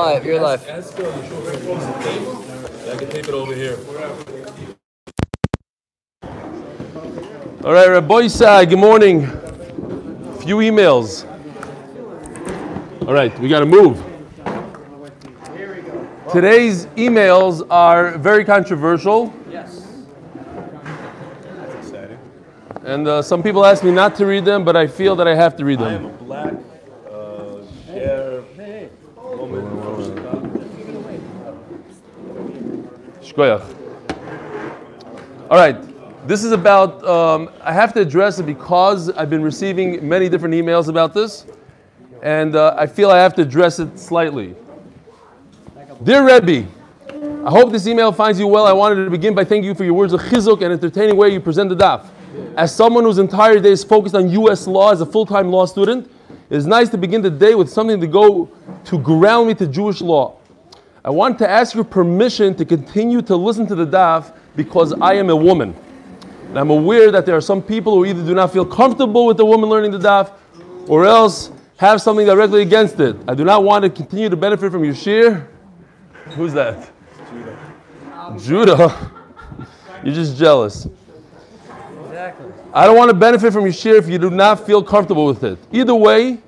live. You're live. Ask uh, the chauffeur to close the tape. I can tape it over here. All right, Rabbi Isai, good morning. Few emails. All right, we got to move. Today's emails are very controversial. Yes. And uh, some people ask me not to read them, but I feel that I have to read them. I am them. a black, uh, hair woman. Shkoyach. All right, this is about, um, I have to address it because I've been receiving many different emails about this, and uh, I feel I have to address it slightly. Dear Rebbe, I hope this email finds you well. I wanted to begin by thanking you for your words of chizuk and entertaining way you present the daf. As someone whose entire day is focused on U.S. law as a full-time law student, it is nice to begin the day with something to go to ground me to Jewish law. I want to ask your permission to continue to listen to the daf because I am a woman. And I'm aware that there are some people who either do not feel comfortable with the woman learning the daf or else have something directly against it. I do not want to continue to benefit from your shir. Who's that? Judah. Judah. You're just jealous. Exactly. I don't want to benefit from your share if you do not feel comfortable with it. Either way,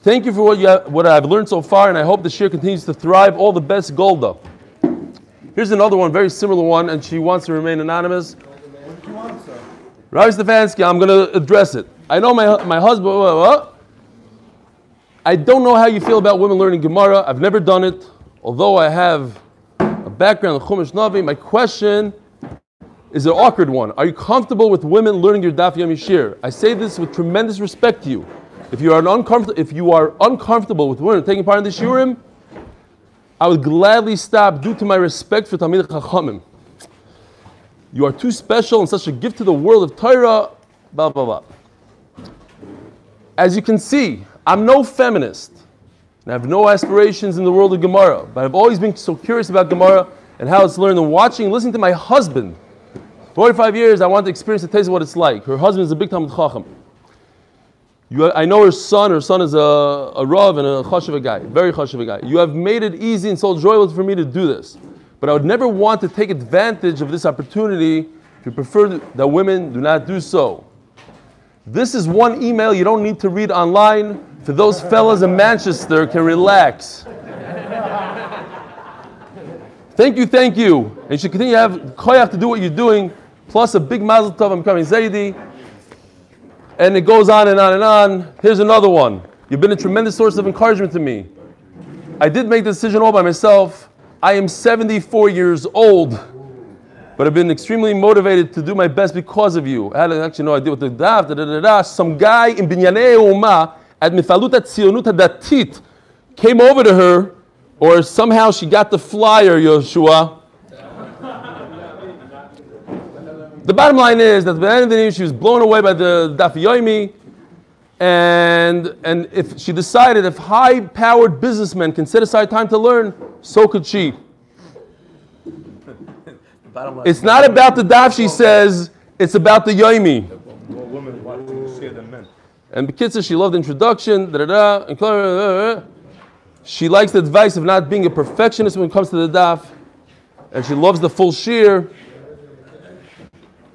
thank you for what, you have, what I've learned so far, and I hope the share continues to thrive. All the best, Golda. Here's another one, very similar one, and she wants to remain anonymous. Rabbi Stefansky, I'm going to address it. I know my, my husband, what, what? I don't know how you feel about women learning Gemara. I've never done it, although I have a background in Chumash Navi. My question is an awkward one. Are you comfortable with women learning your Daf Yomi Shir? I say this with tremendous respect to you. If you are uncomfortable, if you are uncomfortable with women taking part in the shiurim, I would gladly stop due to my respect for Talmid Chachamim. You are too special and such a gift to the world of Torah. Blah blah blah. As you can see, I'm no feminist. And I have no aspirations in the world of Gemara, but I've always been so curious about Gemara and how it's learned and watching listening to my husband 45 years, I want to experience the taste of what it's like. Her husband is a big Talmud Chacham. You, I know her son. Her son is a, a Rav and a Chashiva guy, very Chashiva guy. You have made it easy and so joyful for me to do this. But I would never want to take advantage of this opportunity. If you prefer that women do not do so. This is one email you don't need to read online. For those fellas in Manchester can relax. Thank you, thank you. And you should continue to have koyach to do what you're doing, plus a big mazel tov, I'm becoming Zaidi. And it goes on and on and on. Here's another one. You've been a tremendous source of encouragement to me. I did make the decision all by myself. I am 74 years old, but I've been extremely motivated to do my best because of you. I had actually no idea what the daf, da da da da. Some guy in Binyanei Uma at Mifalut Tzionut Datit came over to her or somehow she got the flyer, Yoshua. The bottom line is that at the end of the day, she was blown away by the Daf Yomi, and, and if she decided if high powered businessmen can set aside time to learn, so could she. It's not about the Daf, she says, it's about the Yomi. More women want to see than men. And Bekitza, she loved the introduction, da da da, and da, da, da. She likes the advice of not being a perfectionist when it comes to the daf, and she loves the full shear.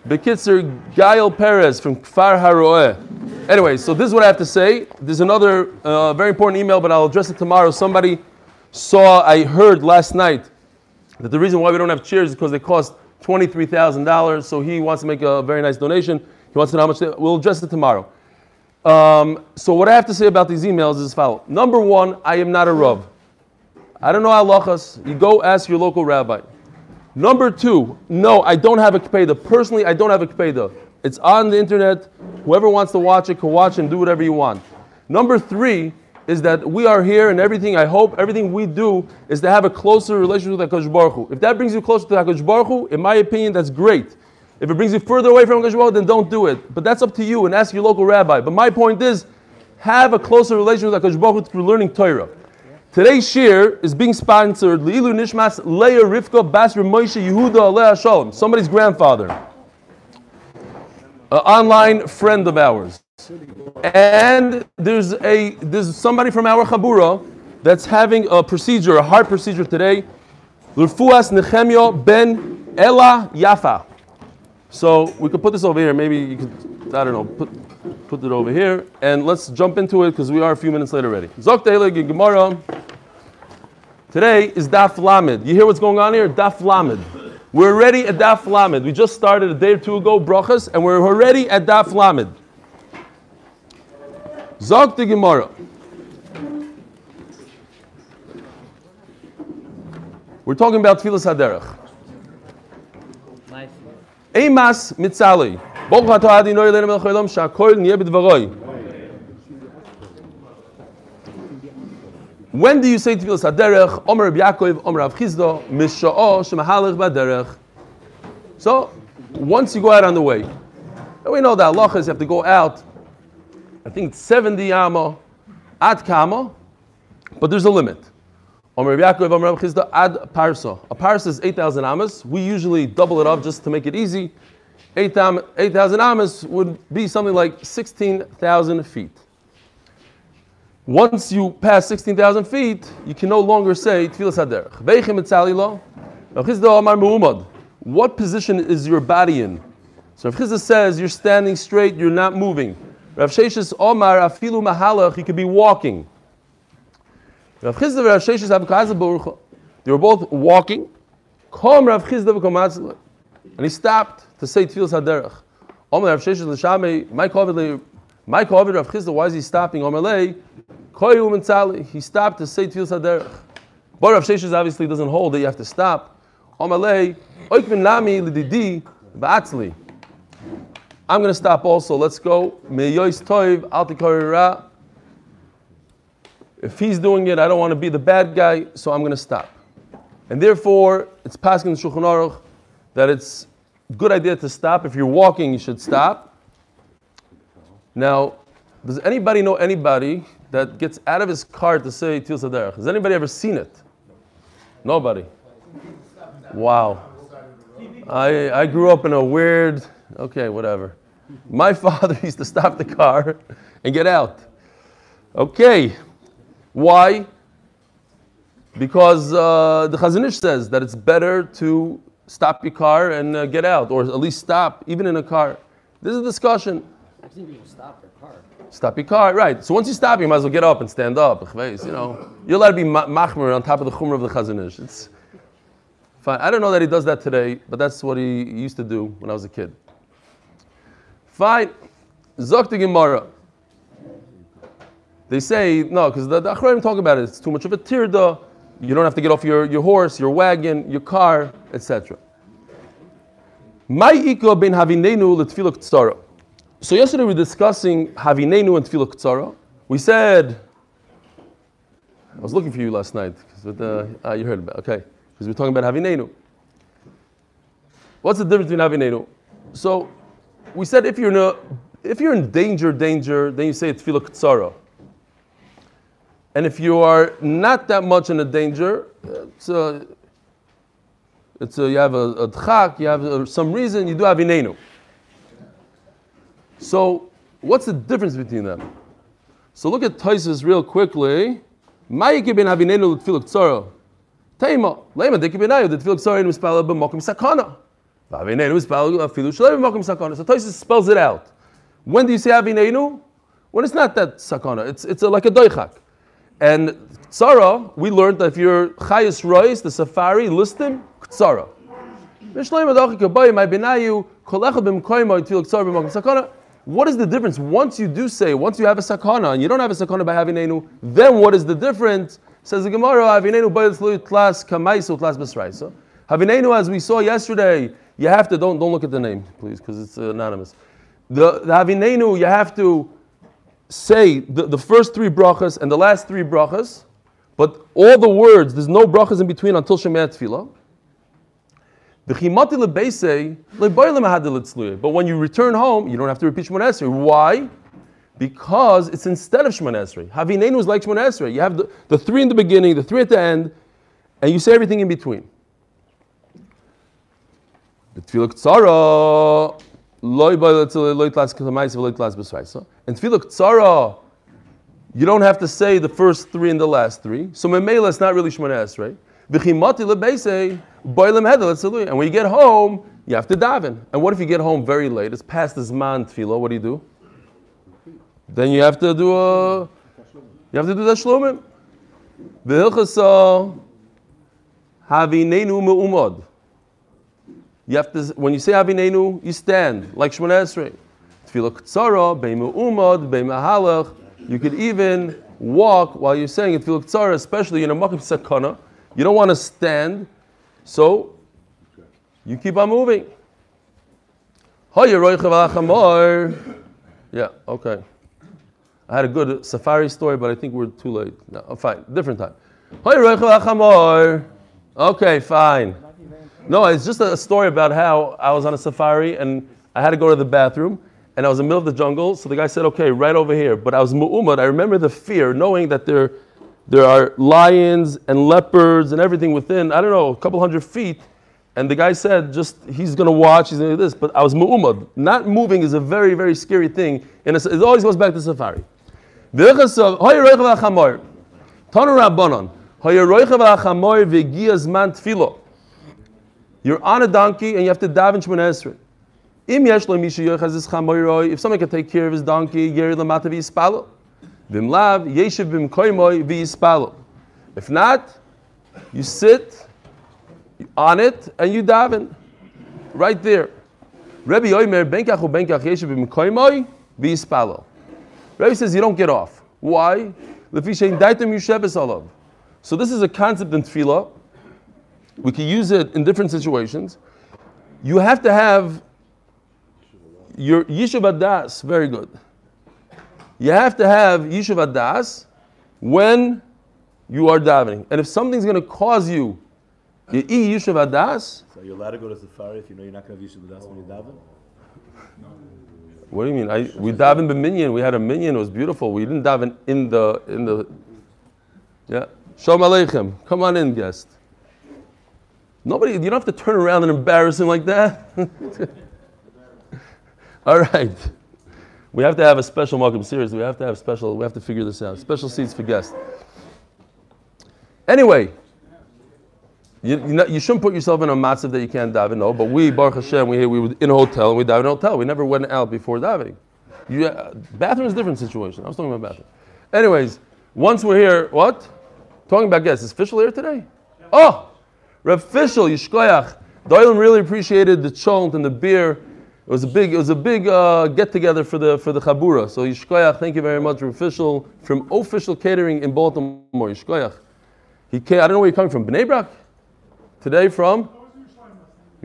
Bekitzer Gail Perez from Kfar Haroeh. Anyway, so this is what I have to say. There's another uh, very important email, but I'll address it tomorrow. Somebody saw, I heard last night that the reason why we don't have chairs is because they cost $23,000. So he wants to make a very nice donation. He wants to know how much they, we'll address it tomorrow. Um, so what I have to say about these emails is as follows. Number one, I am not a Rav. I don't know halachas. You go ask your local rabbi. Number two, no, I don't have a kpeda. Personally, I don't have a kpeda. It's on the internet. Whoever wants to watch it can watch and do whatever you want. Number three is that we are here and everything, I hope, everything we do is to have a closer relationship with HaKadosh Baruch Hu. If that brings you closer to HaKadosh Baruch Hu, in my opinion, that's great. If it brings you further away from HaKadosh Baruch Hu, then don't do it. But that's up to you and ask your local rabbi. But my point is, have a closer relationship with HaKadosh Baruch Hu through learning Torah. Today's shir is being sponsored Leilu Nishmas Leah Rivka Basra Moshe Yehuda Aleh Shalom, somebody's grandfather, an online friend of ours. And there's a there's somebody from our Chabura that's having a procedure, a heart procedure today. Lurfuas Nehemia ben Ella Yafa. So we could put this over here. Maybe you could, I don't know, put, put it over here. And let's jump into it because we are a few minutes late already. Zok Gemara. Today is Daf Lamed. You hear what's going on here? Daf Lamed. We're already at Daf Lamed. We just started a day or two ago, brachas, and we're already at Daf Lamed. The Gemara. We're talking about Tfilas Haderech. Nice. Eimas Mitzali. Baruch atah Adonai Eloheinu melech haolam sha'akol niyeh b'dvaroi. When do you say Tfilas Haderech? Omer Reb Yaakov, Omer Rav Chisda, Misha'o shemahalech b'derech. So, once you go out on the way, and we know that Allah you have to go out, I think it's 70 amma, ad kama, but there's a limit. Omer Reb Yaakov, Omer Rav Chisda, ad parsa. A parsa is 8,000 amas. We usually double it up just to make it easy. 8,000 8,000 amas would be something like 16,000 feet. Once you pass 16,000 feet, you can no longer say Tfilas Haderech. What position is your body in? So Rav Chisda says you're standing straight, you're not moving. Rav Sheshis Omar Afilu Mahalach, he could be walking. Rav Chisda and Rav Sheshis. They were both walking. Kom Rav Chisda. And he stopped to say Tfilas Haderech. Omar Rav Sheshis L'shamei, my COVID, my COVID Rav Chisda, why is he stopping? Omar Lei, Koyu um Mentzali. He stopped to say Tfilas Haderech. But Rav Sheshis obviously doesn't hold that you have to stop. Omar Lei, Oikmin Nami Lididi Ba'atzli. I'm going to stop also. Let's go. Meyois Toiv Al Tikorira. If he's doing it, I don't want to be the bad guy, so I'm going to stop. And therefore, it's passing the Shulchan Aruch that it's good idea to stop. If you're walking, you should stop. Now, does anybody know anybody that gets out of his car to say Til Saderach? Has anybody ever seen it? Nobody. Wow. I, I grew up in a weird, okay, whatever. My father used to stop the car and get out. Okay. Why? Because uh, the Chazon Ish says that it's better to stop your car and uh, get out, or at least stop, even in a car. This is a discussion. I've seen people stop their car. Stop your car, right. So once you stop, you might as well get up and stand up. You know, you're allowed to be ma- machmer on top of the chumrah of the Chazon Ish. It's fine. I don't know that he does that today, but that's what he used to do when I was a kid. Fine. Zok the Gemara. They say, no, because the, the Achronim talk about it. It's too much of a tirda. You don't have to get off your, your horse, your wagon, your car, etc. So yesterday we were discussing havinenu and tefillah ktsara. We said, I was looking for you last night, but uh, ah, you heard about okay, because we are talking about havinenu. What's the difference between havinenu? So we said if you're in a, if you're in danger, danger, then you say tefillah ktsara. And if you are not that much in a danger, it's you have a, a you have some reason, you do have inenu. So, what's the difference between them? So look at Taisus real quickly. Ma'iki ben havinenu l'tfiluk tzara. Teima, lema deki benayu, the tfiluk tzara in mispala b'mokim sakana. Havinenu mispala afilu shalei b'mokim sakana. So Taisus spells it out. When do you say havinenu? When it's not that sakana, it's, it's like a doichak. And tzara, we learned that if you're chayis rois, the safari, listim, tzara. What is the difference? Once you do say, once you have a sakana, and you don't have a sakana by having enu, then what is the difference? Says the Gemara, Havinenu. Havinenu, as we saw yesterday, you have to, don't, don't look at the name, please, because it's anonymous. The, the Havinenu, you have to say the, the first three brachas and the last three brachas, but all the words, there's no brachas in between until Shemaya Tefillah. But when you return home, you don't have to repeat Shemona Esrei. Why? Because it's instead of Shemona Esrei. Havinenu is like Shemona Esrei. You have the, the three in the beginning, the three at the end, and you say everything in between. The Tefillah Tzara, And Tefillah Tzara, you don't have to say the first three and the last three. So Memela is not really hedel etzalui. And when you get home, you have to daven. And what if you get home very late? It's past the Zman tefillah. What do you do? Then you have to do a, you have to do the shlomim. Me'umad. You have to, when you say havinenu, you stand like Shemona Esrei. Tefillah ktsara, be'me'umad, be'mehalach. You could even walk while you're saying it. Tefillah ktsara, especially in a makim sakana. You don't want to stand, so you keep on moving. Yeah, okay. I had a good safari story, but I think we're too late. No, fine, different time. Okay, fine. No, it's just a story about how I was on a safari and I had to go to the bathroom and I was in the middle of the jungle. So the guy said, okay, right over here. But I was mu'umad. I remember the fear, knowing that there, there are lions and leopards and everything within, I don't know, a couple hundred feet. And the guy said, just, he's going to watch, he's going to do this. But I was mu'umad. Not moving is a very, very scary thing. And it always goes back to safari. You're on a donkey and you have to daven Shemona Esrei. Im yesh lo mishu yochaz chamoyroi, if someone can take care of his donkey, yeri lamata v'yispalo. Vim lav, yeshiv bim koimoy v'yispalo. If not, you sit on it and you daven. Right there. Rabbi Yoimer, benkach u benkach yeshiv bim koimoy v'yispalo. Rabbi says you don't get off. Why? So this is a concept in tefillah. We can use it in different situations. You have to have your Yishuv Adas, very good. You have to have Yishuv Adas when you are davening. And if something's going to cause you Yishuv Adas. So you're allowed to go to safari if you know you're not going to have Yishuv Adas when you daven? What do you mean? I, we davened the minyan. We had a minyan. It was beautiful. We didn't daven in the in the. Yeah. Shalom aleichem. Come on in, guest. Nobody. You don't have to turn around and embarrass him like that. All right. We have to have a special welcome. series. we have to have special. We have to figure this out. Special seats for guests. Anyway, you, you, know, you shouldn't put yourself in a matzav that you can't daven. No, but we, Baruch Hashem, we we were in a hotel and we davened in a hotel. We never went out before davening. You, uh, bathroom is a different situation. I was talking about bathroom. Anyways, once we're here, what? Talking about guests. Is Fischel here today? Oh, Reb Fischel, Yishkoyach. Doylan really appreciated the chont and the beer it was a big, it was a big uh, get together for the for the Chabura. So Yishkoyach, thank you very much, Fischel from Fischel catering in Baltimore. Yishkoyach. He came, I don't know where you're coming from. Bnei Brak? Today from?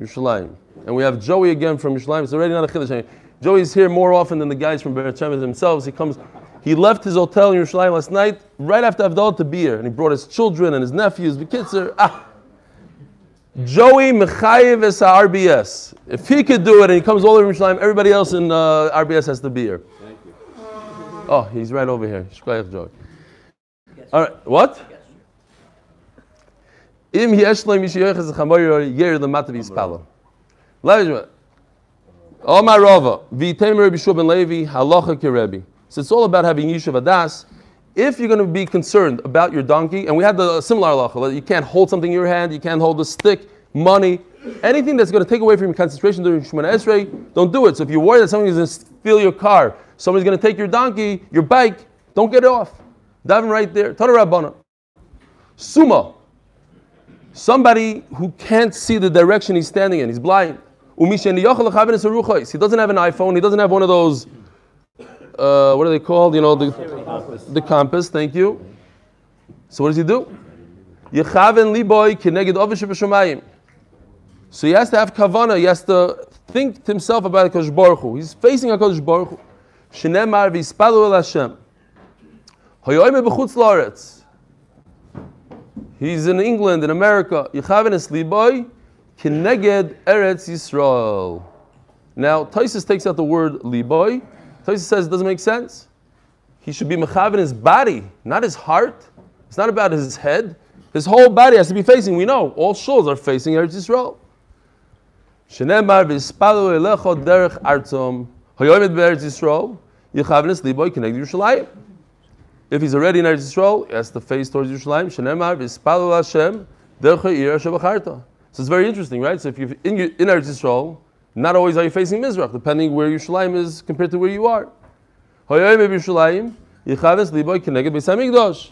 Yerushalayim. And we have Joey again from Yerushalayim. It's already not a chiddush. Joey's here more often than the guys from Beit Shemesh themselves. He comes. He left his hotel in Yerushalayim last night, right after Avdal to be here, and he brought his children and his nephews. The kids are ah. Joey Mechayev is RBS. If he could do it and he comes all the way from Yerushalayim, everybody else in uh, RBS has to be here. Thank you. Oh, he's right over here. Shkoyach Joey. All right, what? Im yesh lo mishiyochas chamoyer yer lemata v'yispalo. Oh my Rava, v'yitem Rabbi Shua ben Levi halacha kerebi. So it's all about having yishuv adas. If you're going to be concerned about your donkey, and we had the similar halacha, you can't hold something in your hand, you can't hold a stick, money, anything that's going to take away from your concentration during Shemona Esrei, don't do it. So if you're worried that somebody's going to steal your car, somebody's going to take your donkey, your bike, don't get off. Daven right there. Tana Rabbana. Suma. Somebody who can't see the direction he's standing in, he's blind. He doesn't have an iPhone, he doesn't have one of those uh, what are they called? You know, the compass. the compass. Thank you. So what does he do? Liboy keneged ovish So he has to have kavana. He has to think to himself about Hakadosh Baruch Hu. He's facing Hakadosh Baruch Hu. Shenemar v'ispalu el Hashem. Hayoyme. He's in England, in America. Yechaven es liboy keneged eretz Yisrael. Now, Taisus takes out the word liboy Tosis says it doesn't make sense. He should be mechav in his body, not his heart. It's not about his head. His whole body has to be facing. We know all shuls are facing Eretz Yisrael. Shenemar v'ispalu elecho derech artzom hayoyim be'eretz Yisrael yichav liboy connect Yerushalayim. If he's already in Eretz Yisrael, he has to face towards Yerushalayim. Shenemar v'ispalu Hashem dercha ir shebacharta. So it's very interesting, right? So if you're in, in Eretz Yisrael, not always are you facing Mizrach, depending where Yerushalayim is compared to where you are. Hoyoyim Yerushalayim yichaves liboy keneged beis hamikdash.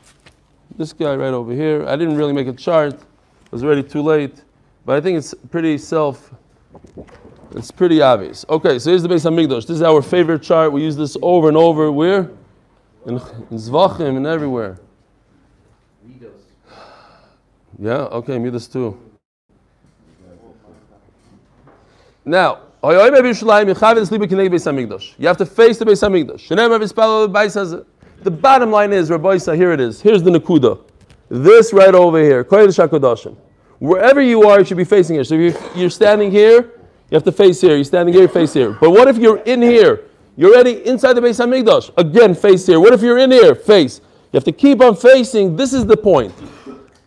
This guy right over here. I didn't really make a chart. It was already too late, but I think it's pretty self. It's pretty obvious. Okay, so here's the Beis Hamikdash. This is our favorite chart. We use this over and over. Where? In, in Zvachim and everywhere. Yeah, okay, me too. Now, you have to face the Beis Hamikdash. The bottom line is, Rabbi Isa, here it is. Here's the Nakuda. This right over here. Wherever you are, you should be facing here. So if you're, you're standing here, you have to face here. You're standing here, you face here. But what if you're in here? You're already inside the Beis Hamikdash. Again, face here. What if you're in here? Face. You have to keep on facing. This is the point.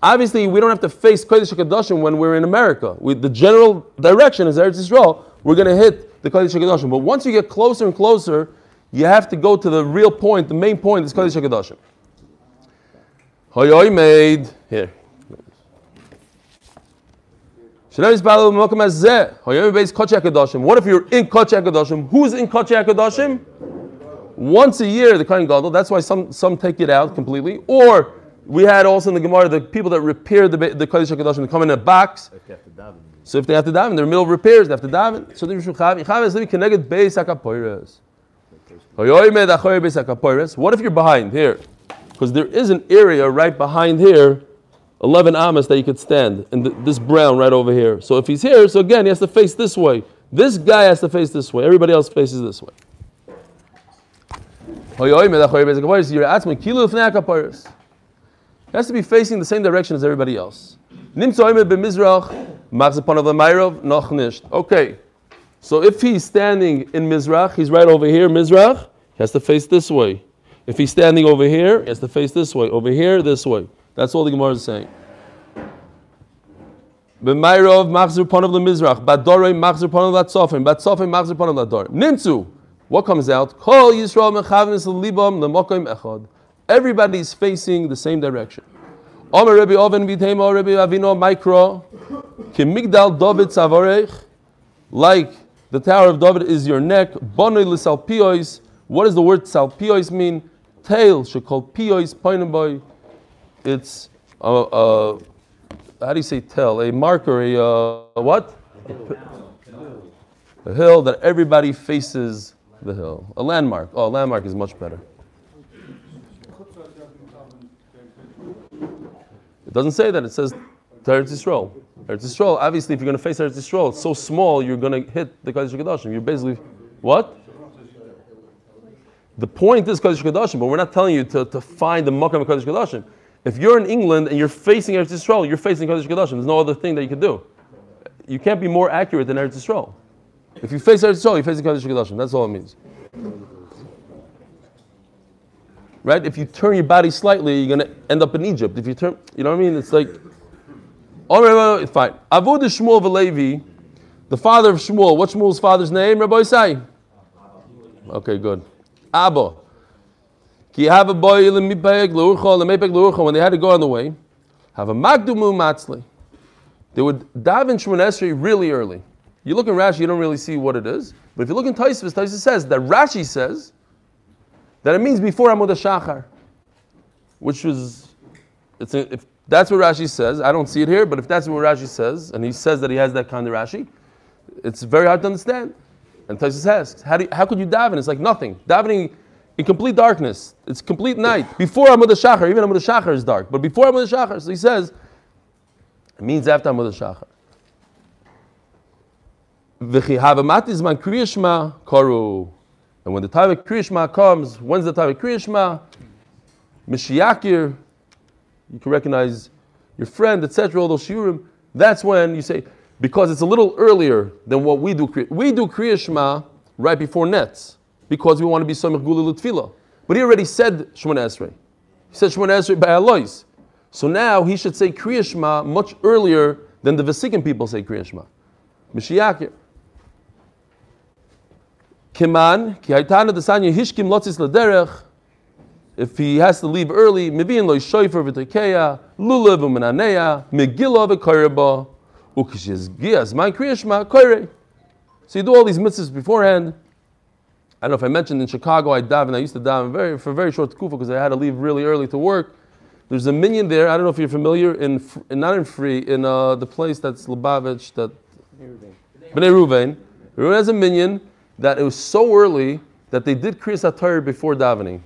Obviously, we don't have to face Kodesh HaKadoshim when we're in America. We, the general direction is Eretz Yisrael. We're going to hit the Kodesh HaKadoshim. But once you get closer and closer, you have to go to the real point. The main point is Kodesh HaKadoshim. Hoyoy made here. What if you're in Kodesh HaKadoshim? Who's in Kodesh HaKadoshim? Once a year, the Kohen Gadol. That's why some, some take it out completely. Or we had also in the Gemara the people that repair the, the Kodesh HaKadoshim, they come in a box. So if they have to daven, they're middle of repairs, they have to daven. So the Rishon Chav, Chav is living connected Beis HaKapoyres. What if you're behind here? Because there is an area right behind here 11 amas that you could stand, and th- this brown right over here. So if he's here, so again, he has to face this way. This guy has to face this way. Everybody else faces this way. He has to be facing the same direction as everybody else. Okay, so if he's standing in Mizrach, he's right over here, Mizrach, he has to face this way. If he's standing over here, he has to face this way. Over here, this way. That's all the Gemara is saying. B'mayrov machzir panav lemizrach, badorei machzir panav latzofim, batzofim machzir panav ladorim. Nimtzu. What comes out? Kol Yisrael mechavenis libam lemokim echad. Everybody is facing the same direction. Omer Oven Rabbi Avino Mikro, kimigdal David savarech, like the Tower of David is your neck. Bonoi l'salpiois. What does the word salpiois mean? Tail. Shekol piois poinaboy. It's a, a, how do you say tell? A marker, a, a what? A hill that everybody faces the hill. A landmark. Oh, a landmark is much better. It doesn't say that. It says Eretz Yisrael. Eretz Yisrael. Obviously, if you're going to face Eretz Yisrael, it's so small, you're going to hit the Kodesh Kodashim. You're basically what? The point is Kodesh Kodashim, but we're not telling you to, to find the Makam of Kodesh Kodashim. If you're in England and you're facing Eretz Yisrael, you're facing Kodesh Kodashim. There's no other thing that you can do. You can't be more accurate than Eretz Yisrael. If you face Eretz Yisrael, you're facing Kodesh Kodashim. That's all it means. Right? If you turn your body slightly, you're going to end up in Egypt. If you turn, you know what I mean? It's like, all right, fine. Avud Shmuel Velevi, the father of Shmuel. What's Shmuel's father's name? Rabbi Isai. Okay, good. Abba. When they had to go on the way. Have a magdumu matzli. They would daven Shemon Esrei really early. You look in Rashi, you don't really see what it is. But if you look in Taisvis, Taisvis says that Rashi says that it means before Amud Shachar, which was, it's a, if that's what Rashi says. I don't see it here, but if that's what Rashi says, and he says that he has that kind of Rashi, it's very hard to understand. And Taisvis asks, how, do you, how could you daven? It's like nothing. Davening in complete darkness. It's complete night. Before Amud Shachar, even Amud Shachar is dark. But before Amud Shachar, so he says, it means after Amud Shachar. And when the time of Kriyashma comes, when's the time of Kriyashma? Mishiakir, you can recognize your friend, etc., all those shiurim. That's when you say, because it's a little earlier than what we do. We do Kriyashma right before nets because we want to be Samech Gula Lutfila. But he already said Shemona Esrei. He said Shemona Esrei by Alois. So now he should say Kriya Shema much earlier than the Vesikin people say Kriya Shema. Kiman, ki haitana desanya hishkim lotzis lederech. if he has to leave early, mivin lo shoifer v'tekeya, lulav u'menaneya, megillah v'koireba, ukishizgias man kriyashma. So you do all these mitzvahs beforehand. I don't know if I mentioned in Chicago, I daven. I used to daven very, for very short kufa because I had to leave really early to work. There's a minion there. I don't know if you're familiar in, in not in free in uh, the place that's Lubavitch that Bnei Ruvain. Ruvain has a minion that it was so early that they did Kriyas HaTorah before davening.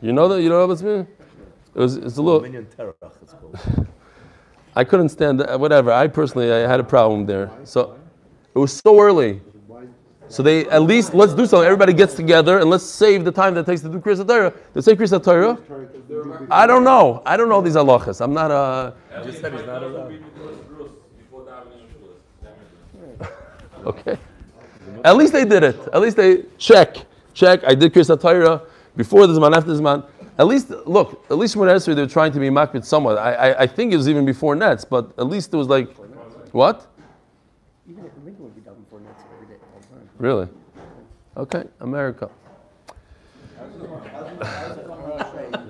You know that? You know what what's mean? It was it's a little. Minion Terach, it's called. I couldn't stand that. Whatever. I personally I had a problem there. So it was so early. So they at least let's do something. Everybody gets together and let's save the time that it takes to do Kriyas HaTorah. They say Kriyas HaTorah. I don't know. I don't know these halachas. I'm not a. Just said he's not allowed. Okay. At least they did it. At least they check, check. I did Kriyas HaTorah before this man, after this man. At least look. At least when Esther, they were trying to be makbid somewhat. I, I, I think it was even before Nets, but at least it was like, what? Even at Lincoln would be done before Nets every day, all the time. Really? Okay, America.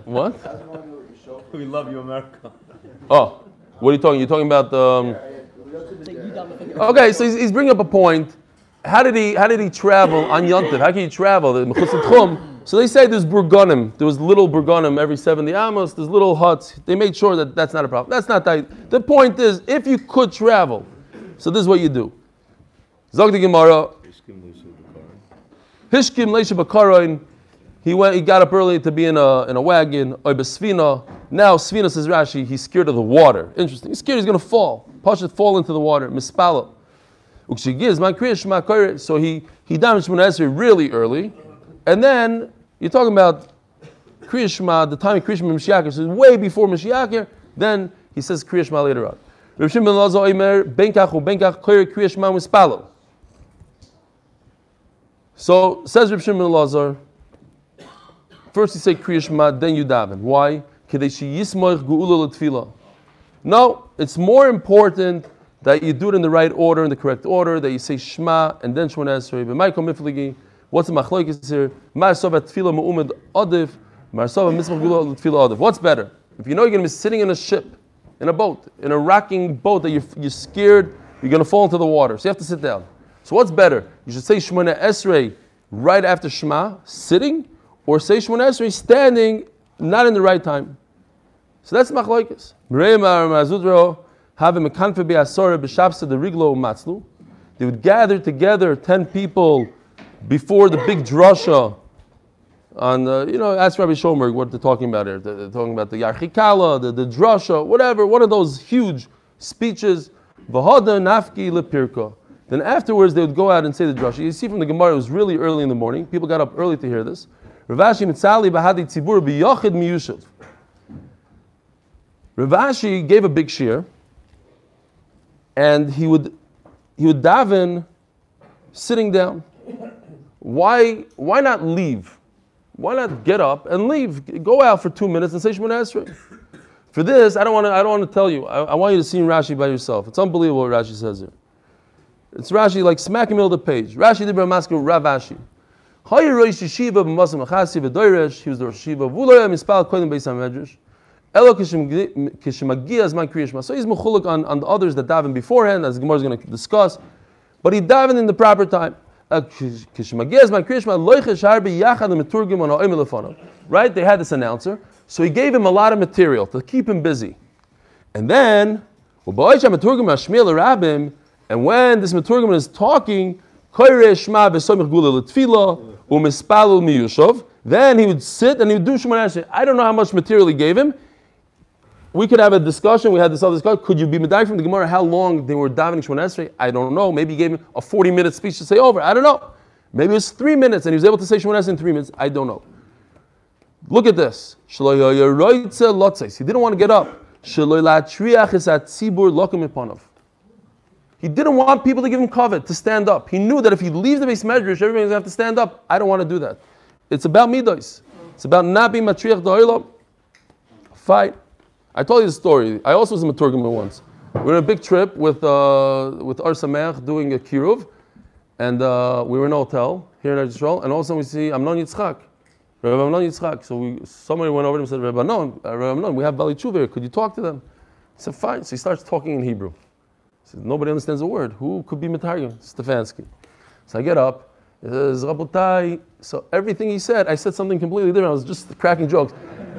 what? We love you, America. Oh, what are you talking? You're talking about um, Say, you done the finger. Okay, so he's, he's bringing up a point. How did he how did he travel on Yontif? How can he travel? So they say there's burgonim. There was little burgonim every 70 amos. There's little huts. They made sure that that's not a problem. That's not. The point is, if you could travel, so this is what you do. Zog the Gemara. Hishkim leisha. He went. He got up early to be in a in a wagon. Oy besvina. Now svina says Rashi. He's scared of the water. Interesting. He's scared he's going to fall. Pasha fall into the water. Mispalo. So he he damaged Shemona really early, and then you're talking about kriyash ma. The time of kriyash ma Mashiach is way before Mashiach. Then he says kriyash ma later on. Rav Shimon Lazar Omer benkach benkach koire kriyash mispalo. So says Rav Shimon Lazar. First you say kriyash ma, then you daven. Why? No, it's more important that you do it in the right order, in the correct order, that you say Shema and then Shemona Esrei. B'maiko mifligi. What's the machlokes here? Mu'umed adif. Mitzvah gula adif. What's better? If you know you're going to be sitting in a ship, in a boat, in a rocking boat that you're, you're scared, you're going to fall into the water. So you have to sit down. So what's better? You should say Shemona Esrei right after Shema, sitting, or say Shemona Esrei standing, not in the right time. So that's machlokes. Mazudro They would gather together ten people before the big drasha. On the, you know, ask Rabbi Schoenberg what they're talking about here. They're, talking about the Yarchei Kallah, the, the drasha, whatever. One of those huge speeches. Then afterwards they would go out and say the drasha. You see from the Gemara, it was really early in the morning. People got up early to hear this. Rav Ashi mitzali bahadi miyushav. Rav Ashi gave a big shear, and he would he would daven sitting down. Why why not leave? Why not get up and leave? Go out for two minutes and say Shemona Esrei. For this, I don't want to I don't want to tell you. I, I want you to see Rashi by yourself. It's unbelievable what Rashi says here. It's Rashi like smack in the middle of the page. Rashi did Ramaskar Rav Ashi. He was the Rosh Yeshiva. Beis hamedrash. Elo kishemagia zman kriyashma. So he's mechuluk on, on the others that daven beforehand, as Gemara is going to discuss. But he davened in the proper time. Uh, Kishemagia zman kriyashma loichesh harbi yachad meturgim on elefono. Right? They had this announcer. So he gave him a lot of material to keep him busy. And then, u'ba'oisha meturgim ha'shmiel rabim, and when this meturgim is talking, koire shma v'somich gula l'tfila, u'mispalu miyushov, then he would sit and he would do Shemona Esrei. I don't know how much material he gave him. We could have a discussion. We had this other discussion. Could you be medayik from the Gemara how long they were davening Shemona Esrei? I don't know. Maybe he gave him a 40 minute speech to say over. I don't know. Maybe it was three minutes and he was able to say Shemona Esrei in three minutes. I don't know. Look at this. He didn't want to get up. He didn't want people to give him covet, to stand up. He knew that if he leaves the base medrash, everybody's going to have to stand up. I don't want to do that. It's about midos. It's about not being matriach da'olam. Fight. I told you the story. I also was in Maturgim once. We were on a big trip with uh, with Ar Sameach doing a kiruv, and uh, we were in a hotel here in Israel, and all of a sudden we see Amnon Yitzchak. Rabbi Amnon Yitzchak. So we, somebody went over to him and said, Rabbi Amnon, uh, Rabbi Amnon, we have Bali here. Could you talk to them? He said, fine. So he starts talking in Hebrew. He said, nobody understands a word. Who could be Matargim? Stefansky. So I get up. He says, Rabotai. So everything he said, I said something completely different. I was just cracking jokes.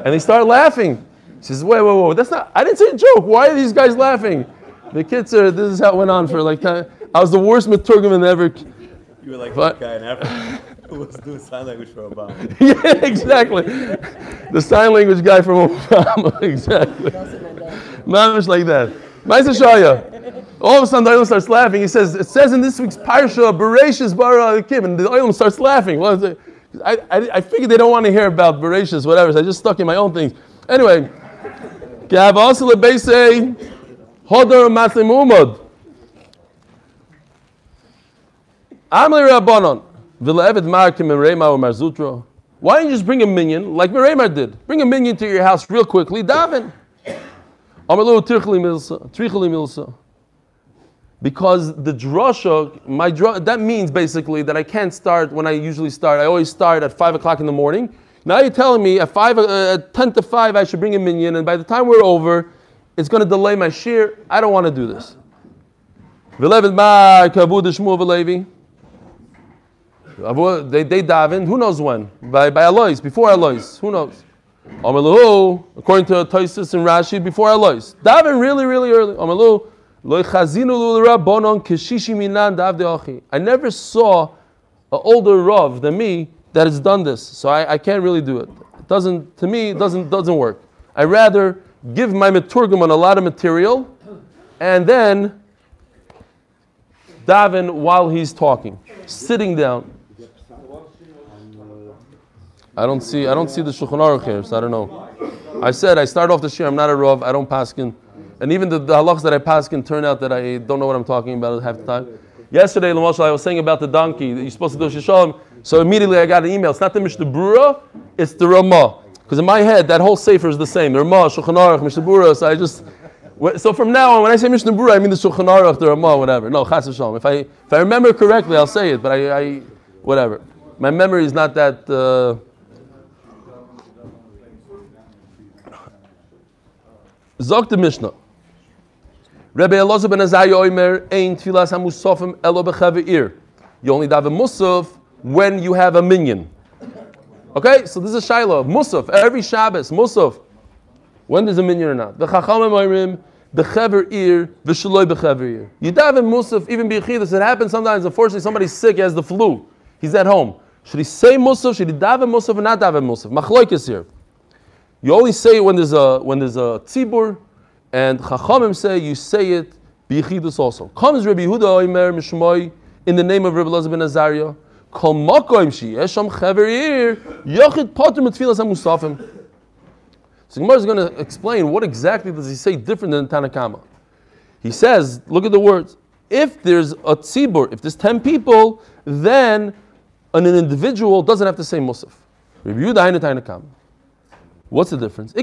And they start laughing. He says, wait, wait, wait. That's not, I didn't say a joke. Why are these guys laughing? The kids are, this is how it went on for like time. I was the worst Maturgaman ever. You were like But- that guy in Africa who was doing sign language for Obama. yeah, exactly. The sign language guy from Obama, exactly. Mamish like that. Maisa Shaya. All of a sudden the Olam starts laughing. He says, it says in this week's Parsha, Bereshis Bara Kim, and the Olam starts laughing. Well. I, I, I figured they don't want to hear about Bereshis, whatever, so I just stuck in my own things. Anyway, Gav also Hodor Umad. Amli Rabbanon. Vila Evet Markim and or Marzutro. Why don't you just bring a minion like Meremar did? Bring a minion to your house real quickly, daven. Because the drasha, my dra- that means basically that I can't start when I usually start. I always start at five o'clock in the morning. Now you're telling me at five, uh, at ten to five, I should bring a minion, and by the time we're over, it's going to delay my shear. I don't want to do this. They, they daven, who knows when? By, by Alois, before Alois, who knows? Amalu, according to Toisus and Rashi, before Alois. Daven really, really early. Amalu, lo chazinu l'rabbonon keshishi minan dav de'achi. I never saw an older Rav than me that has done this, so I, I can't really do it. It doesn't, to me, it doesn't, doesn't work. I rather give my Meturgaman a lot of material and then daven while he's talking, sitting down. I don't see. I don't see the Shulchan Aruch here, so I don't know. I said I start off the shir. I'm not a rav. I don't paskin, and even the, the halachs that I paskin turn out that I don't know what I'm talking about half the time. Yesterday, Lamashal, I was saying about the donkey that you're supposed to do shishalom. So immediately I got an email. It's not the Mishnah Brura, it's the Ramah. Because in my head, that whole sefer is the same. The Ramah, Shulchan Aruch, Mishnah Brura. So I just. So from now on, when I say Mishnah Brura, I mean the Shulchan Aruch, the Ramah, whatever. No, Chas v'shalom. If I if I remember correctly, I'll say it. But I, I whatever. My memory is not that. Uh, Zog the Mishnah. Rebbe Elazar ben Azariah Oimer, Ein Tfilas HaMusafim Elo Bechaveir. You only daven Musaf when you have a minion. Okay, so this is Shiloh. Musaf, every Shabbos, Musaf. When there's a minion or not. The Chachamim Oimrim, Bechaver Ir, V'shaloi Bechaver Ir. You daven Musaf, even B'yichidus. It happens sometimes, unfortunately, somebody's sick, he has the flu. He's at home. Should he say Musaf? Should he daven Musaf or not daven Musaf? Machloik is here. You only say it when there's a when there's a tzibur, and Chachamim say you say it biyichidus also. Comes Rabbi Yehuda Omer Mishmoi in the name of Rabbi Elazar ben Azariah. Kol makoim sheyesham chaver ir yochid potter mitfilas hamusafim. So Gemara is going to explain what exactly does he say different than Tanna Kamma. He says, look at the words. If there's a tzibur, if there's ten people, then an individual doesn't have to say musaf. Rabbi Yehuda Hainu. What's the difference?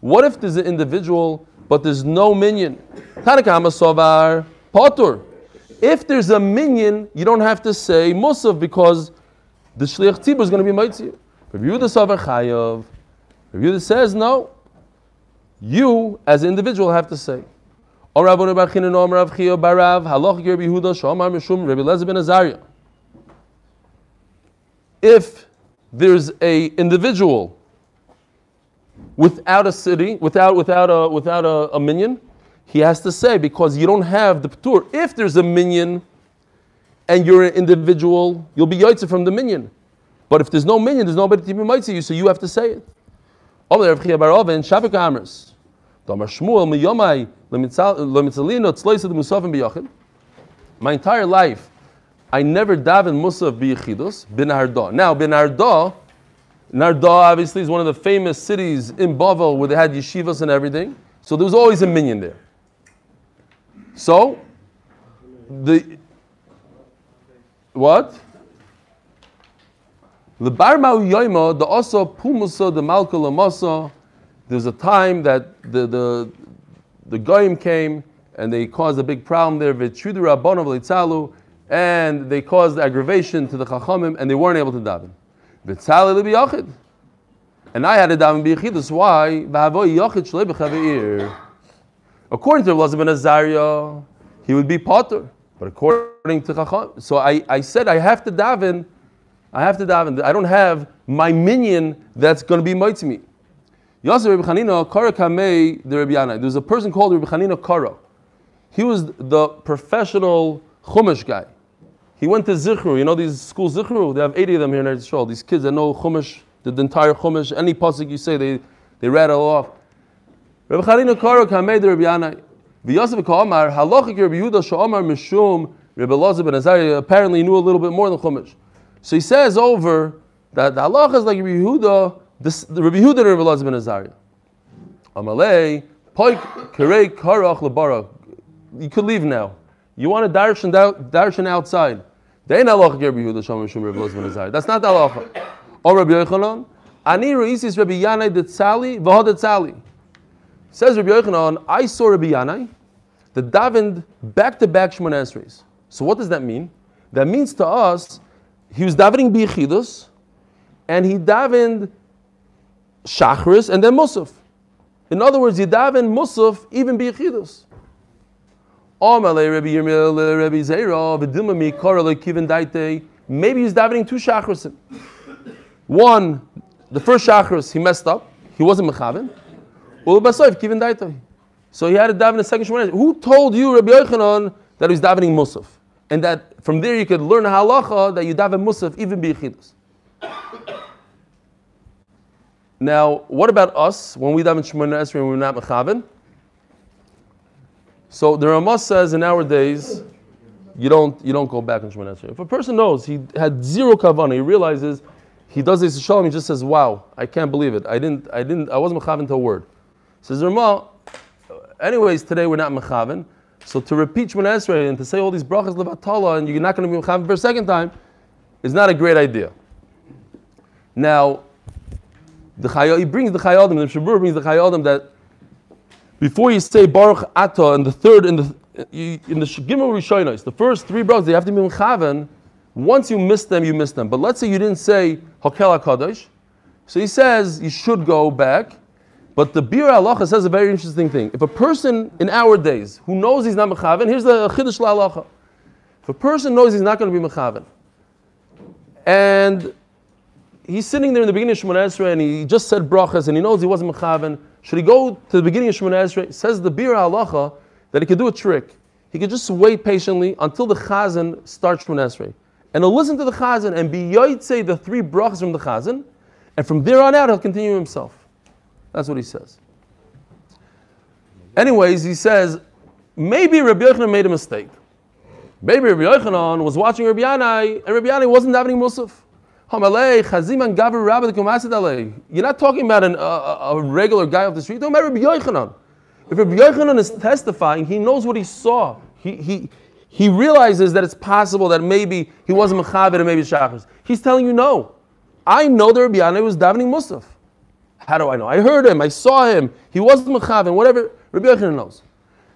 What if there's an individual but there's no minion? Tanna Kamma sovar potur. If there's a minion, you don't have to say musaf because the shliach tzibur is going to be mitzvah. Rabbi Yehuda sovar chayav. Yehuda says no. You as an individual have to say. Or Bar Rav Chia Barav Halach Shomar Mishum Rabbi Elazar ben. If there's a individual without a city, without without a without a, a minion, he has to say because you don't have the ptur. If there's a minion and you're an individual, you'll be yaitza from the minion. But if there's no minion, there's nobody to be mitzvah you, so you have to say it. My entire life, I never daven musaf biyachidus bin Arda. Now bin Arda, Narda obviously is one of the famous cities in Bavel where they had yeshivas and everything. So there was always a minion there. So the what? The Barmau Yoima, the Osa Pumusa, the Malka there's a time that the, the, the Goyim came and they caused a big problem there. Vitrudu Rabbonav Litzalu, and they caused aggravation to the Chachamim, and they weren't able to daven. V'tzali li b'yachid. And I had to daven b'yachidus. Why? V'havoi yachid b'chaveir. According to Elazar ben Azariah, he would be patur. But according to Chacham, so I, I said I have to daven, I have to daven. I don't have my minyan that's going to be mighty me. Yasser Rabbi Chanina Kara Kamei the Rabbi Yanai. There's a person called Rabbi Chanina Kara. He was the professional Chumash guy. He went to Zichru. You know these schools Zichru? They have 80 of them here in Eretz. These kids that know Chumash, the entire Chumash, any pasuk you say, they, they rattle off. Rabbi Chanina Kara Kamei the Rabbi Yanai. V'Yosef Ka'amar Halachik Rabbi Yehuda Sha'amar Mishum Rabbi Elazar ben Azariah apparently knew a little bit more than Chumash. So he says over that the halacha is like Rabbi Yehuda, this, the Rabbi Yehuda and Rabbi Elazar ben Azariah. Amalei Poik Kerei Karach Lebara. You could leave now. You want to darshan, darshan outside. That's not the halacha. Or Rabbi Yochanan. Ani Reisis Rabbi Yanai Detzali V'Hod Detzali. Says Rabbi Yochanan, I saw Rabbi Yanai that davened back to back Shemona Esrei. So what does that mean? That means to us, he was davening Bichidus, and he davened Shachris and then Musaf. In other words, he davened Musaf even Bichidus. Maybe he's davening two Shachrisim. One, the first Shachris, he messed up. He wasn't Mechaven. Well, Basoif, Kivin. So he had to daven a second Shemona. Who told you, Rabbi Yochanan, that he's davening Musaf? And that from there you could learn a halacha that you daven Musaf even biyachidus. Now, what about us when we daven Shemona Esrei and we're not mechaven? So the Ramah says in our days, you don't you don't go back on Shemona Esrei. If a person knows he had zero kavanah, he realizes he does this shalom, he just says, "Wow, I can't believe it. I didn't I didn't I wasn't mechaven to a word." Says Ramah, anyways, today we're not mechaven. So to repeat Shemona Esrei and to say all these brachas levatala and you're not going to be mechaven for a second time is not a great idea. Now, the Chaya, he brings the Chayadim, the Shabur brings the Chayadim that before you say Baruch Ata in the third, in the in the Gimel Rishonos, the first three brachas, they have to be mechaven. Once you miss them, you miss them. But let's say you didn't say Hakel HaKadosh. So he says you should go back. But the Biur Halacha says a very interesting thing. If a person in our days who knows he's not mechaven, here's the Chiddush Halacha. If a person knows he's not going to be mechaven, and he's sitting there in the beginning of Shemona Esrei and he just said brachas and he knows he wasn't mechaven, should he go to the beginning of Shemona Esrei? Says the Biur Halacha that he could do a trick. He could just wait patiently until the Chazan starts Shemona Esrei. And he'll listen to the Chazan and be yoytze the three brachas from the Chazan, and from there on out he'll continue himself. That's what he says. Anyways, he says, maybe Rabbi Yochanan made a mistake. Maybe Rabbi Yochanan was watching Rabbi Yanai, and Rabbi Yanai wasn't davening Musaf. You're not talking about an, a, a regular guy off the street. Talking about Rabbi Yochanan. If Rabbi Yochanan is testifying, he knows what he saw. He, he, he realizes that it's possible that maybe he wasn't Mechaber and maybe Shachris. He's telling you no. I know that Rabbi Yanai was davening Musaf. How do I know? I heard him. I saw him. He wasn't mechaven. Whatever. Rabbi Yochanan knows.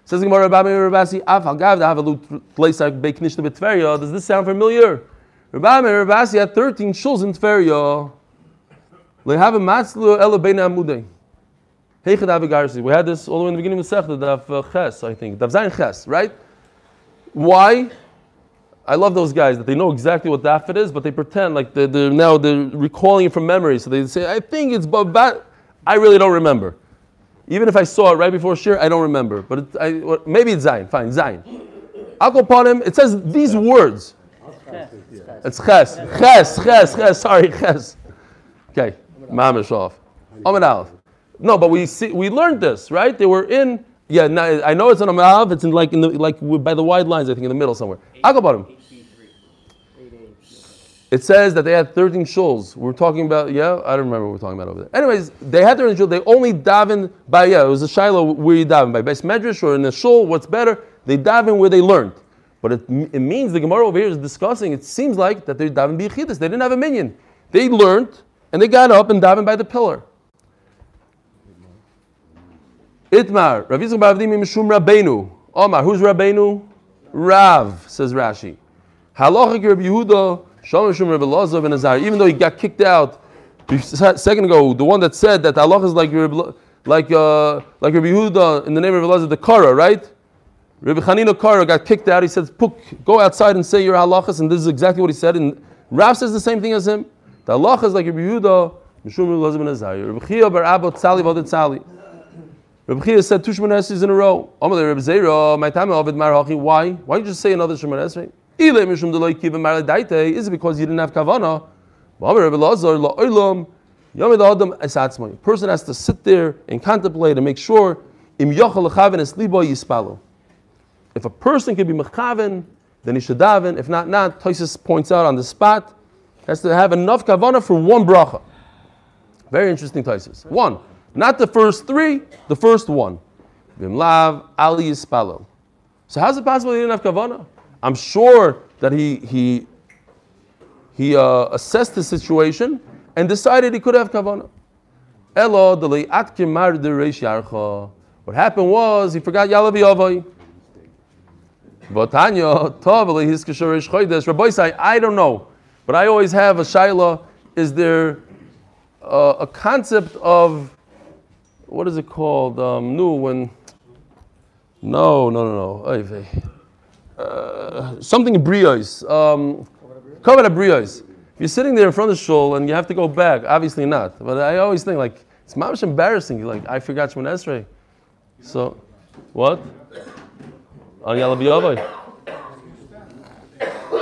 Says the Gemara, Rabbi Rabbi Af al Gav have a place like Beiknish to Betveria. Does this sound familiar? Rabbi Rabbi had 13 shuls in Tveria. We had this all the way in the beginning of the Sechta, Daf uh, Ches, I think. Daf Zayin Ches, right? Why? I love those guys that they know exactly what daf is, but they pretend like they're, they're now they're recalling it from memory. So they say, "I think it's but I really don't remember." Even if I saw it right before shir, I don't remember. But it, I, maybe it's Zayin. Fine, Zayin. Him. It says these words. It's ches, ches, ches, ches. Sorry, ches. Okay, mamish off. Aleph. No, but we see we learned this, right? They were in. Yeah, no, I know it's on Amid Aleph. It's in like in the like by the wide lines. I think in the middle somewhere. About. It says that they had 13 shuls. We're talking about, yeah, I don't remember what we're talking about over there. Anyways, they had 13 shuls. They only daven by, yeah, it was a shiloh where you daven, by base medrash or in the shul, what's better? They daven where they learned. But it, it means the Gemara over here is discussing, it seems like that they daven bichidus. They didn't have a minyan. They learned and they got up and daven by the pillar. Itmar, Rav Yitzchak Bavdim Mishum Rabbeinu. Omar, who's Rabbeinu? Rav, says Rashi. Halachic Rabbi Yehuda, Shom Shum Rabbi Elazar ben Azar. Even though he got kicked out a second ago, the one that said that Allah is like Rabbi, like uh, like Rabbi Yehuda in the name of Rabbi the Kara, right? Rabbi Chanina Kara got kicked out. He says, Puk, go outside and say your halachas, and this is exactly what he said. And Rav says the same thing as him. The halacha is like Rabbi Yehuda, Mishum Rabbi Elazar ben Azar. Rabbi Chia bar Abba Tzali v'adet Tzali. Chia said two Shemon Esrei in a row. Amalei Rabbi Zera, my time Ovid Marachi. Why? Why you just say another Shemon Esrei? Ile Mishum Deloi Kiva Maradaite. Is it because you didn't have kavana? Amalei Rabbi Lazar la'olam yomid adam esatzmai. Person has to sit there and contemplate and make sure im yochel lechaven es libo yispalu. If a person can be mechaven, then he should daven. If not, not. Toisus points out on the spot has to have enough kavana for one bracha. Very interesting Toisus. One. Not the first three, the first one. Vimlav Ali Yispalo. So how's it possible he didn't have kavana? I'm sure that he he he uh, assessed the situation and decided he could have kavana. Elo. What happened was he forgot Yalavi. Votanya tov his. Rabbi I don't know, but I always have a shaila. Is there uh, a concept of what is it called? Um, when no, no, no, no. Uh, something briois. Um, covered briois. If you're sitting there in front of the shul and you have to go back, obviously not. But I always think like it's mamish embarrassing. Like I forgot Shemon Esrei. So, what?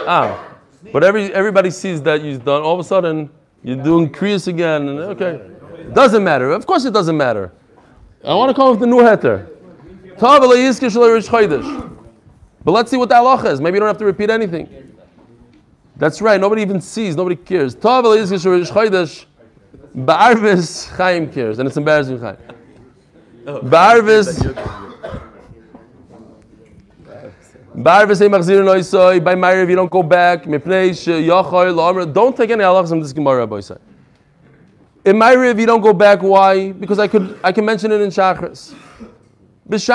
Ah, but every everybody sees that you've done. All of a sudden, you're doing kriyas again, and okay, doesn't matter. Of course, it doesn't matter. I want to come with the new heter. But let's see what the halacha is. Maybe you don't have to repeat anything. That's right. Nobody even sees. Nobody cares. Ba'arvis Chaim cares, and it's embarrassing Chaim. Ba'arvis. Ba'arvis machzir noisoi. By Meir, if you don't go back, mipnei sheyachoy la'amr. Don't take any halachas from this Gemara, Rabbi Yisai. In my if you don't go back, why? Because I could I can mention it in Shachris. When it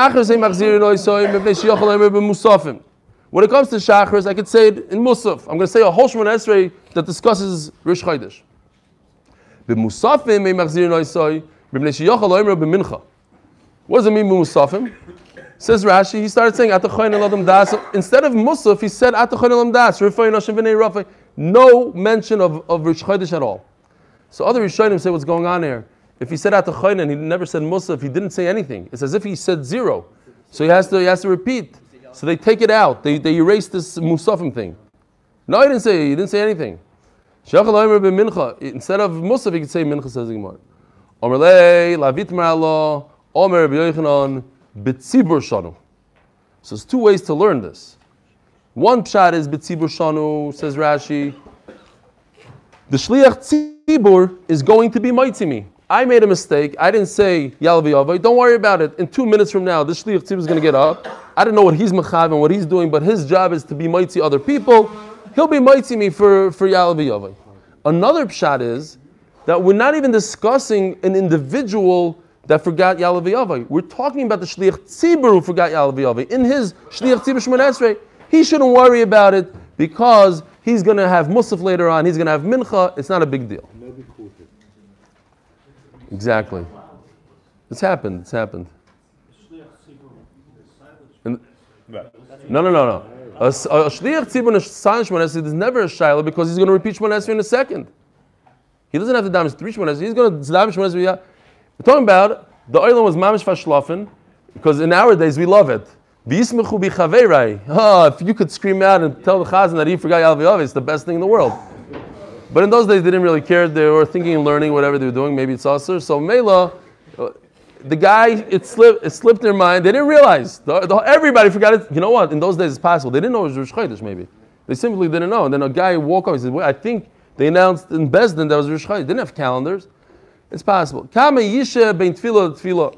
comes to Shachris, I could say it in Musaf. I'm going to say a whole Shemon Esrei that discusses Rish Chodesh. What does it mean, Musafim? Says Rashi, he started saying. Instead of Musaf, he said. No mention of, of Rish at all. So other Rishonim say, what's going on here? If he said Atachoinen, he never said Musaf, he didn't say anything. It's as if he said zero. So he has to, he has to repeat. So they take it out. They, they erase this Musafim thing. No, he didn't say, he didn't say anything. Instead of Musaf, he could say Mincha, says Gemara. Omer lei, lavit maralo, Omer b'yoichanon, b'tzibur shanu. So there's two ways to learn this. One pshat is b'tzibur shanu, says Rashi. The shliach tzibur is going to be mighty me. I made a mistake. I didn't say Yalavi Yavai. Don't worry about it. In two minutes from now, this Shliach Tzibur is going to get up. I don't know what he's mechav and what he's doing, but his job is to be mighty other people. He'll be mighty me for, for Yalavi Yavai. Another pshat is that we're not even discussing an individual that forgot Yalavi Yavai. We're talking about the Shliach Tzibur who forgot Yalavi Yavai. In his Shliach Tzibur Shemon Esrei, he shouldn't worry about it because he's going to have Musaf later on. He's going to have Mincha. It's not a big deal. Exactly. It's happened. It's happened. And, no, no, no, no. A, a shliach tzibur a silent is never a shaila because he's going to repeat shmonesri in a second. He doesn't have to damage three shmonesri. He's going to damage shmonesri. We're talking about the oilam was mamish fashlafen because in our days we love it. Oh, if you could scream out and tell the chazan that he forgot Yalvi it's the best thing in the world. But in those days, they didn't really care. They were thinking and learning whatever they were doing. Maybe it's usher. So Mela, uh, the guy, it slipped, it slipped their mind. They didn't realize. The, the, everybody forgot it. You know what? In those days, it's possible. They didn't know it was Rosh Chodesh, maybe. They simply didn't know. And then a guy walked up. He said, well, I think they announced in Besdin that was Rosh Chodesh. They didn't have calendars. It's possible. Kama yisha bein tefillah tefillah.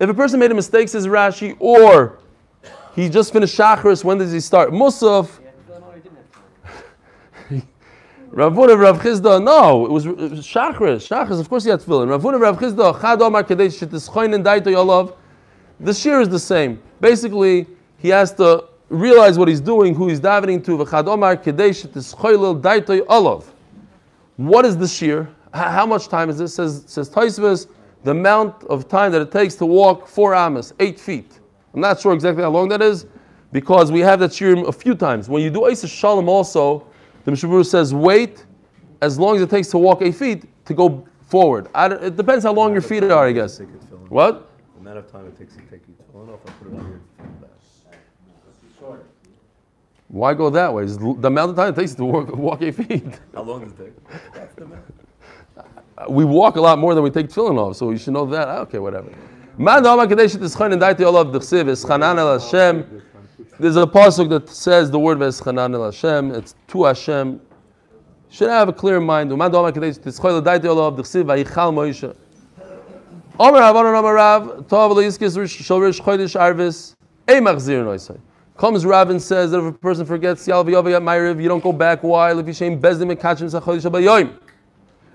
If a person made a mistake, says Rashi, or he just finished Shachris, when does he start? Musaf. Ravuna Rav Chisda, no, it was, Shachris. Shachris, of course he had tefillin. Ravuna Rav Chisda, Chad Omar Kadesh Shetischoin and Daito Yolav. The shear is the same. Basically, he has to realize what he's doing, who he's davening to. V'chad omar kadesh olav. What is the shear? How much time is this? Says says Taisvus, the amount of time that it takes to walk four amas, eight feet. I'm not sure exactly how long that is, because we have that shear a few times. When you do Isa Shalom also, the Mishabur says wait as long as it takes to walk eight feet to go forward. I don't- it depends how long your feet are, I guess. Take it, fill in. What? The amount of time it takes to take you to off, I put it on your back. Why go that way? The amount of time it takes to walk, walk eight feet. How long does it take? We walk a lot more than we take tefillin off, so you should know that. Ah, okay, whatever. There's a pasuk that says the word eschanan el Hashem. It's to Hashem. Should I have a clear mind. Man da'amar kadesh and daiti olav d'chsiv vayichal Moshe. Omer Havanon Omer Rav Tov lo yiskis rish- shel rish chodesh arvis ei machzir noisai. Comes Rav and says that if a person forgets Yal v'yov yat ma'ariv, you don't go back. Why? If you shame bezdim and kachim sachodesh abayoim.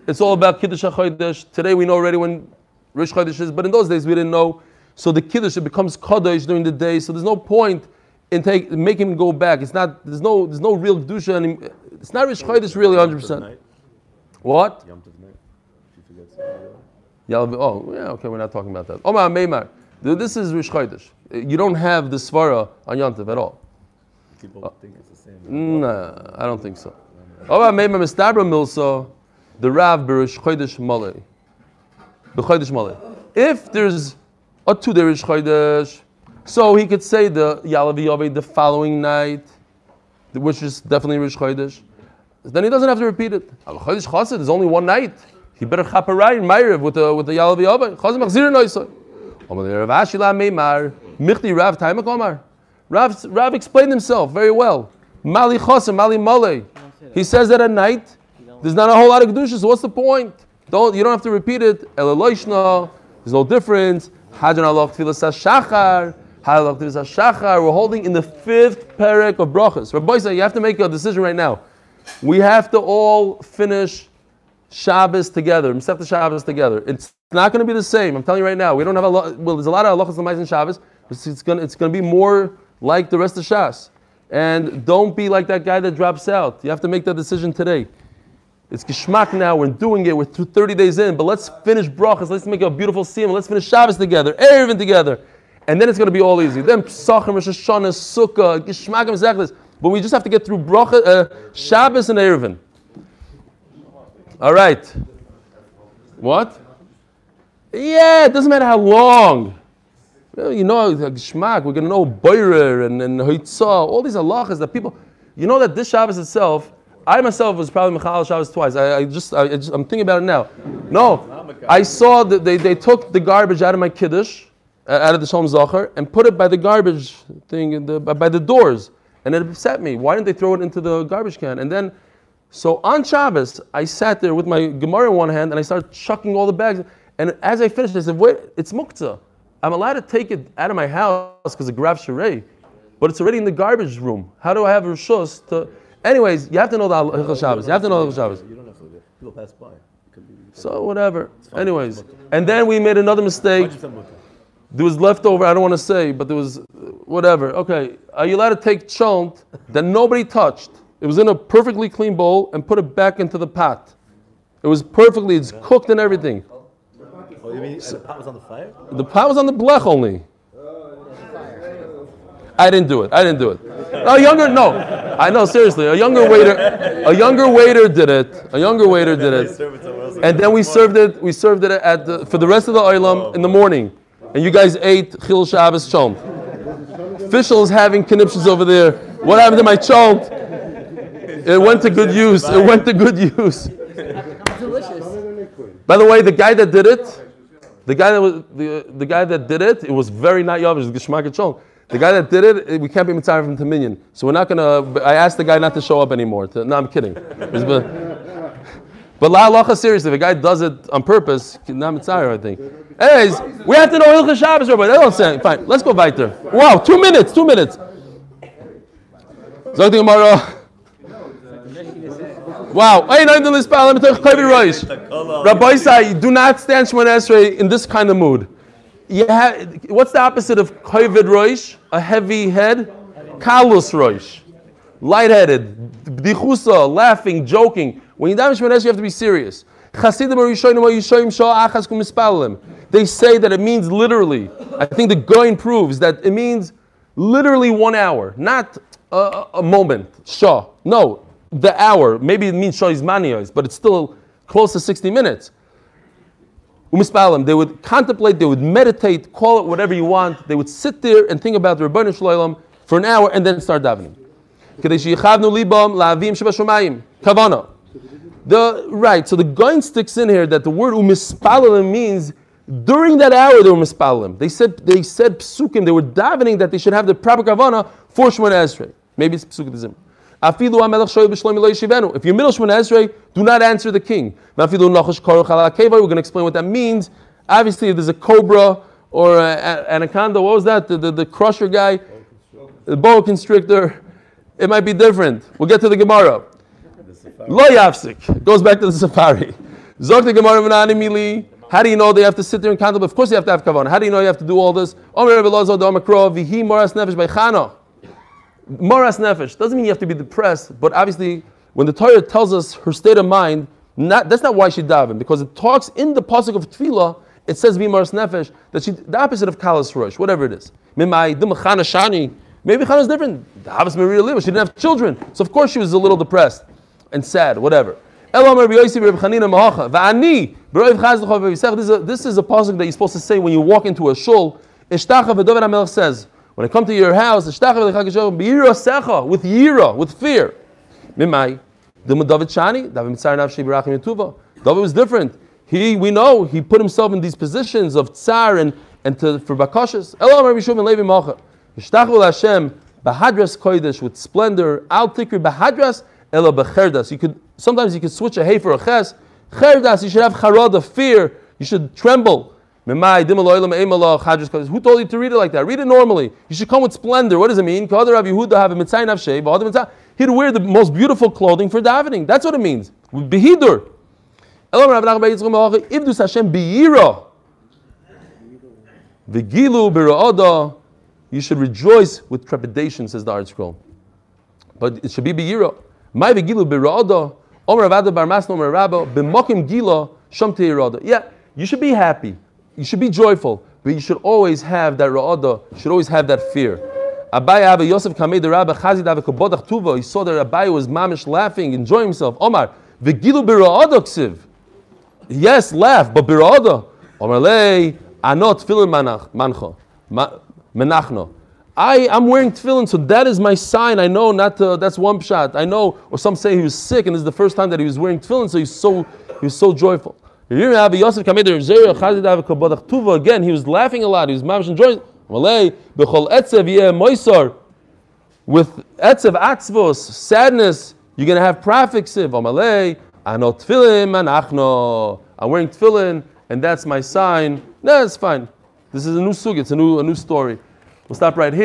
It's all about Kiddush HaChodesh. Today we know already when Rish Chodesh is, but in those days we didn't know. So the Kiddush it becomes Kodesh during the day. So there's no point in take, making him go back. It's not. There's no. There's no real Kedusha. And it's not Rish Chodesh really 100. percent What? Yom Tov night. If you. Yeah, oh, yeah, okay, we're not talking about that. Omar Meimar. This is Rish Chodesh. You don't have the Svara on Yantav at all. People uh, think it's the same. No, I don't think so. Omar Meimar Mistabra Milso, the Rav Berish Chodesh Malay. The Chodesh Malay. If there's a two day Rish Chodesh, so he could say the Yalav Yoveh the following night, which is definitely Rish Chodesh. Then he doesn't have to repeat it. Al Chodesh Chassid is only one night. He better chaparai in Ma'ariv with the with the Yalav Yoveh. Chazim Machzir Noisai. Omar Rav Ashila Meimar Michti Rav Taimak. Rav explained himself very well. Mali Chasim Mali Male. He says that at night. There's not a whole lot of kedusha. So what's the point? Don't you don't have to repeat it. Elaloishna. There's no difference. Hajan Allah Tfilas Shachar. We're holding in the fifth parak of brachas. Rabbi said you have to make a decision right now. We have to all finish Shabbos together, Masechta Shabbos together. It's not going to be the same. I'm telling you right now. We don't have a lot. Well, there's a lot of halachas lemais in Shabbos. It's it's going to be more like the rest of Shas. And don't be like that guy that drops out. You have to make that decision today. It's geschmack now. We're doing it. We're through 30 days in. But let's finish brachas. Let's make a beautiful siyam. Let's finish Shabbos together, Eruvin together, and then it's going to be all easy. Then Pesachim, Rosh Hashanah, Sukkah, geschmack and. But we just have to get through bracha, uh, Shabbos and Eruvin. All right. What? Yeah, it doesn't matter how long. You know, Shmak, we're going to know Boirer and, and Hoitzah, all these halachas that people, you know that this Shabbos itself, I myself was probably Michal Shabbos twice. I, I just, I, I I'm thinking about it now. No, I saw that they, they took the garbage out of my Kiddush, uh, out of the Shalom Zachar, and put it by the garbage thing, in the, by the doors. And it upset me. Why didn't they throw it into the garbage can? And then, so on Shabbos, I sat there with my Gemara in one hand and I started chucking all the bags. And as I finished, I said, wait, it's muktzah. I'm allowed to take it out of my house because of Grav Sherei, but it's already in the garbage room. How do I have rishus to? Anyways, you have to know the Hilchos Shabbos. You have to know the Shabbos. You don't have to. People pass by. It could be. So whatever. Anyways, and then we made another mistake. Why'd you tell Mutter? There was leftover. I don't want to say, but there was whatever. Okay, are you allowed to take chont that nobody touched? It was in a perfectly clean bowl and put it back into the pot. It was perfectly. It's cooked and everything. Oh, you mean the pot was on the fire? The pot was on the blech only. I didn't do it. I didn't do it. A younger, no. I know seriously. A younger waiter, a younger waiter did it. A younger waiter did it. And then we served it. We served it at the, for the rest of the oilam in the morning. And you guys ate chil Shabbos chont. Fischel is having conniptions over there. What happened to my chont? It went to good use. It went to good use. By the way, the guy that did it, the guy that was the, the guy that did it, it was very not yavish, geshmak. The guy that did it, eh, we can't be mitzvah from Dominion. So we're not gonna. I asked the guy not to show up anymore. To, no, I'm kidding. But la halacha seriously, if a guy does it on purpose, not mitzvah, I think. Anyways, we have to know Ilcha Shabbos, Rabbi. They don't say. Fine, let's go weiter. Wow, two minutes, two minutes. Zog the Gemara. Wow. Hey, let me tell you. Rabbi Isai, do not stand Shemon Esrei in this kind of mood. You have, what's the opposite of Kovid Roish? A heavy head? Kalus roish. Lightheaded. Bdichusa, laughing, joking. When you Shemona Esrei, you have to be serious. They say that it means literally. I think the Goin proves that it means literally one hour, not a, a- moment. Shah. No, the hour. Maybe it means Shah is Maniyos, but it's still close to 60 minutes. Umispalim, they would contemplate, they would meditate, call it whatever you want. They would sit there and think about the Rebbeinu Shalom for an hour and then start davening. Kavana. The right, so the guy sticks in here that the word umispalim means during that hour they were mispalim. They said they said psukim. They were davening that they should have the proper kavana for Shemona Esrei. Maybe it's psukim. If you're middle Shemona Esrei, do not answer the king. We're going to explain what that means. Obviously, if there's a cobra or a, a- anaconda, what was that? The, the, the crusher guy, the boa constrictor. It might be different. We'll get to the Gemara. Lo yafsik. Goes back to the safari. Zok the Gemara. How do you know they have to sit there and contemplate? Of course you have to have kavanah. How do you know you have to do all this? Omer Lozo vihi moras. Moras nefesh doesn't mean you have to be depressed, but obviously when the Torah tells us her state of mind, not, that's not why she davened because it talks in the pasuk of tefillah. It says vi moras nefesh that she the opposite of kalas rosh, whatever it is. Chana shani. Maybe different. She didn't have children, so of course she was a little depressed and sad, whatever. This is a, this is a pasuk that you're supposed to say when you walk into a shul. Ishtacha v'David HaMelech says, when I come to your house, with yira, with fear. David was different. He, we know, he put himself in these positions of tsar and, and to, for bakashas. Elam Rabbi Levi. Ishtachu Hashem bahadras kodesh with splendor. Al tikri bahadras ela becherdas. You could sometimes you could switch a hay for a ches. Cherdas, you should have charada, fear. You should tremble. Who told you to read it like that? Read it normally. You should come with splendor. What does it mean? He'd wear the most beautiful clothing for davening. That's what it means. Behidur. You should rejoice with trepidation, says the Art Scroll. But it should be biyira. My vigilu. Yeah, you should be happy. You should be joyful. But you should always have that ra'ada. You should always have that fear. Abai Abba Yosef Kamei the Rabba Chazid Abba Kabodach Tuva. He saw that Abai was mamish laughing, enjoying himself. Omar, Vigilu bira'ada ksiv. Yes, laugh, but birada. Omerlei, anot tefillin manach, mancha, ma- menachno. I am wearing tefillin, so that is my sign. I know not to, that's one shot. I know, or some say he was sick, and this is the first time that he was wearing tefillin, so he's so he was so joyful. Again, he was laughing a lot. He was mamish enjoying. With etzev atzvos, sadness, you're going to have manachno. I'm wearing tefillin, and that's my sign. No, it's fine. This is a new sug. It's a new, a new story. We'll stop right here.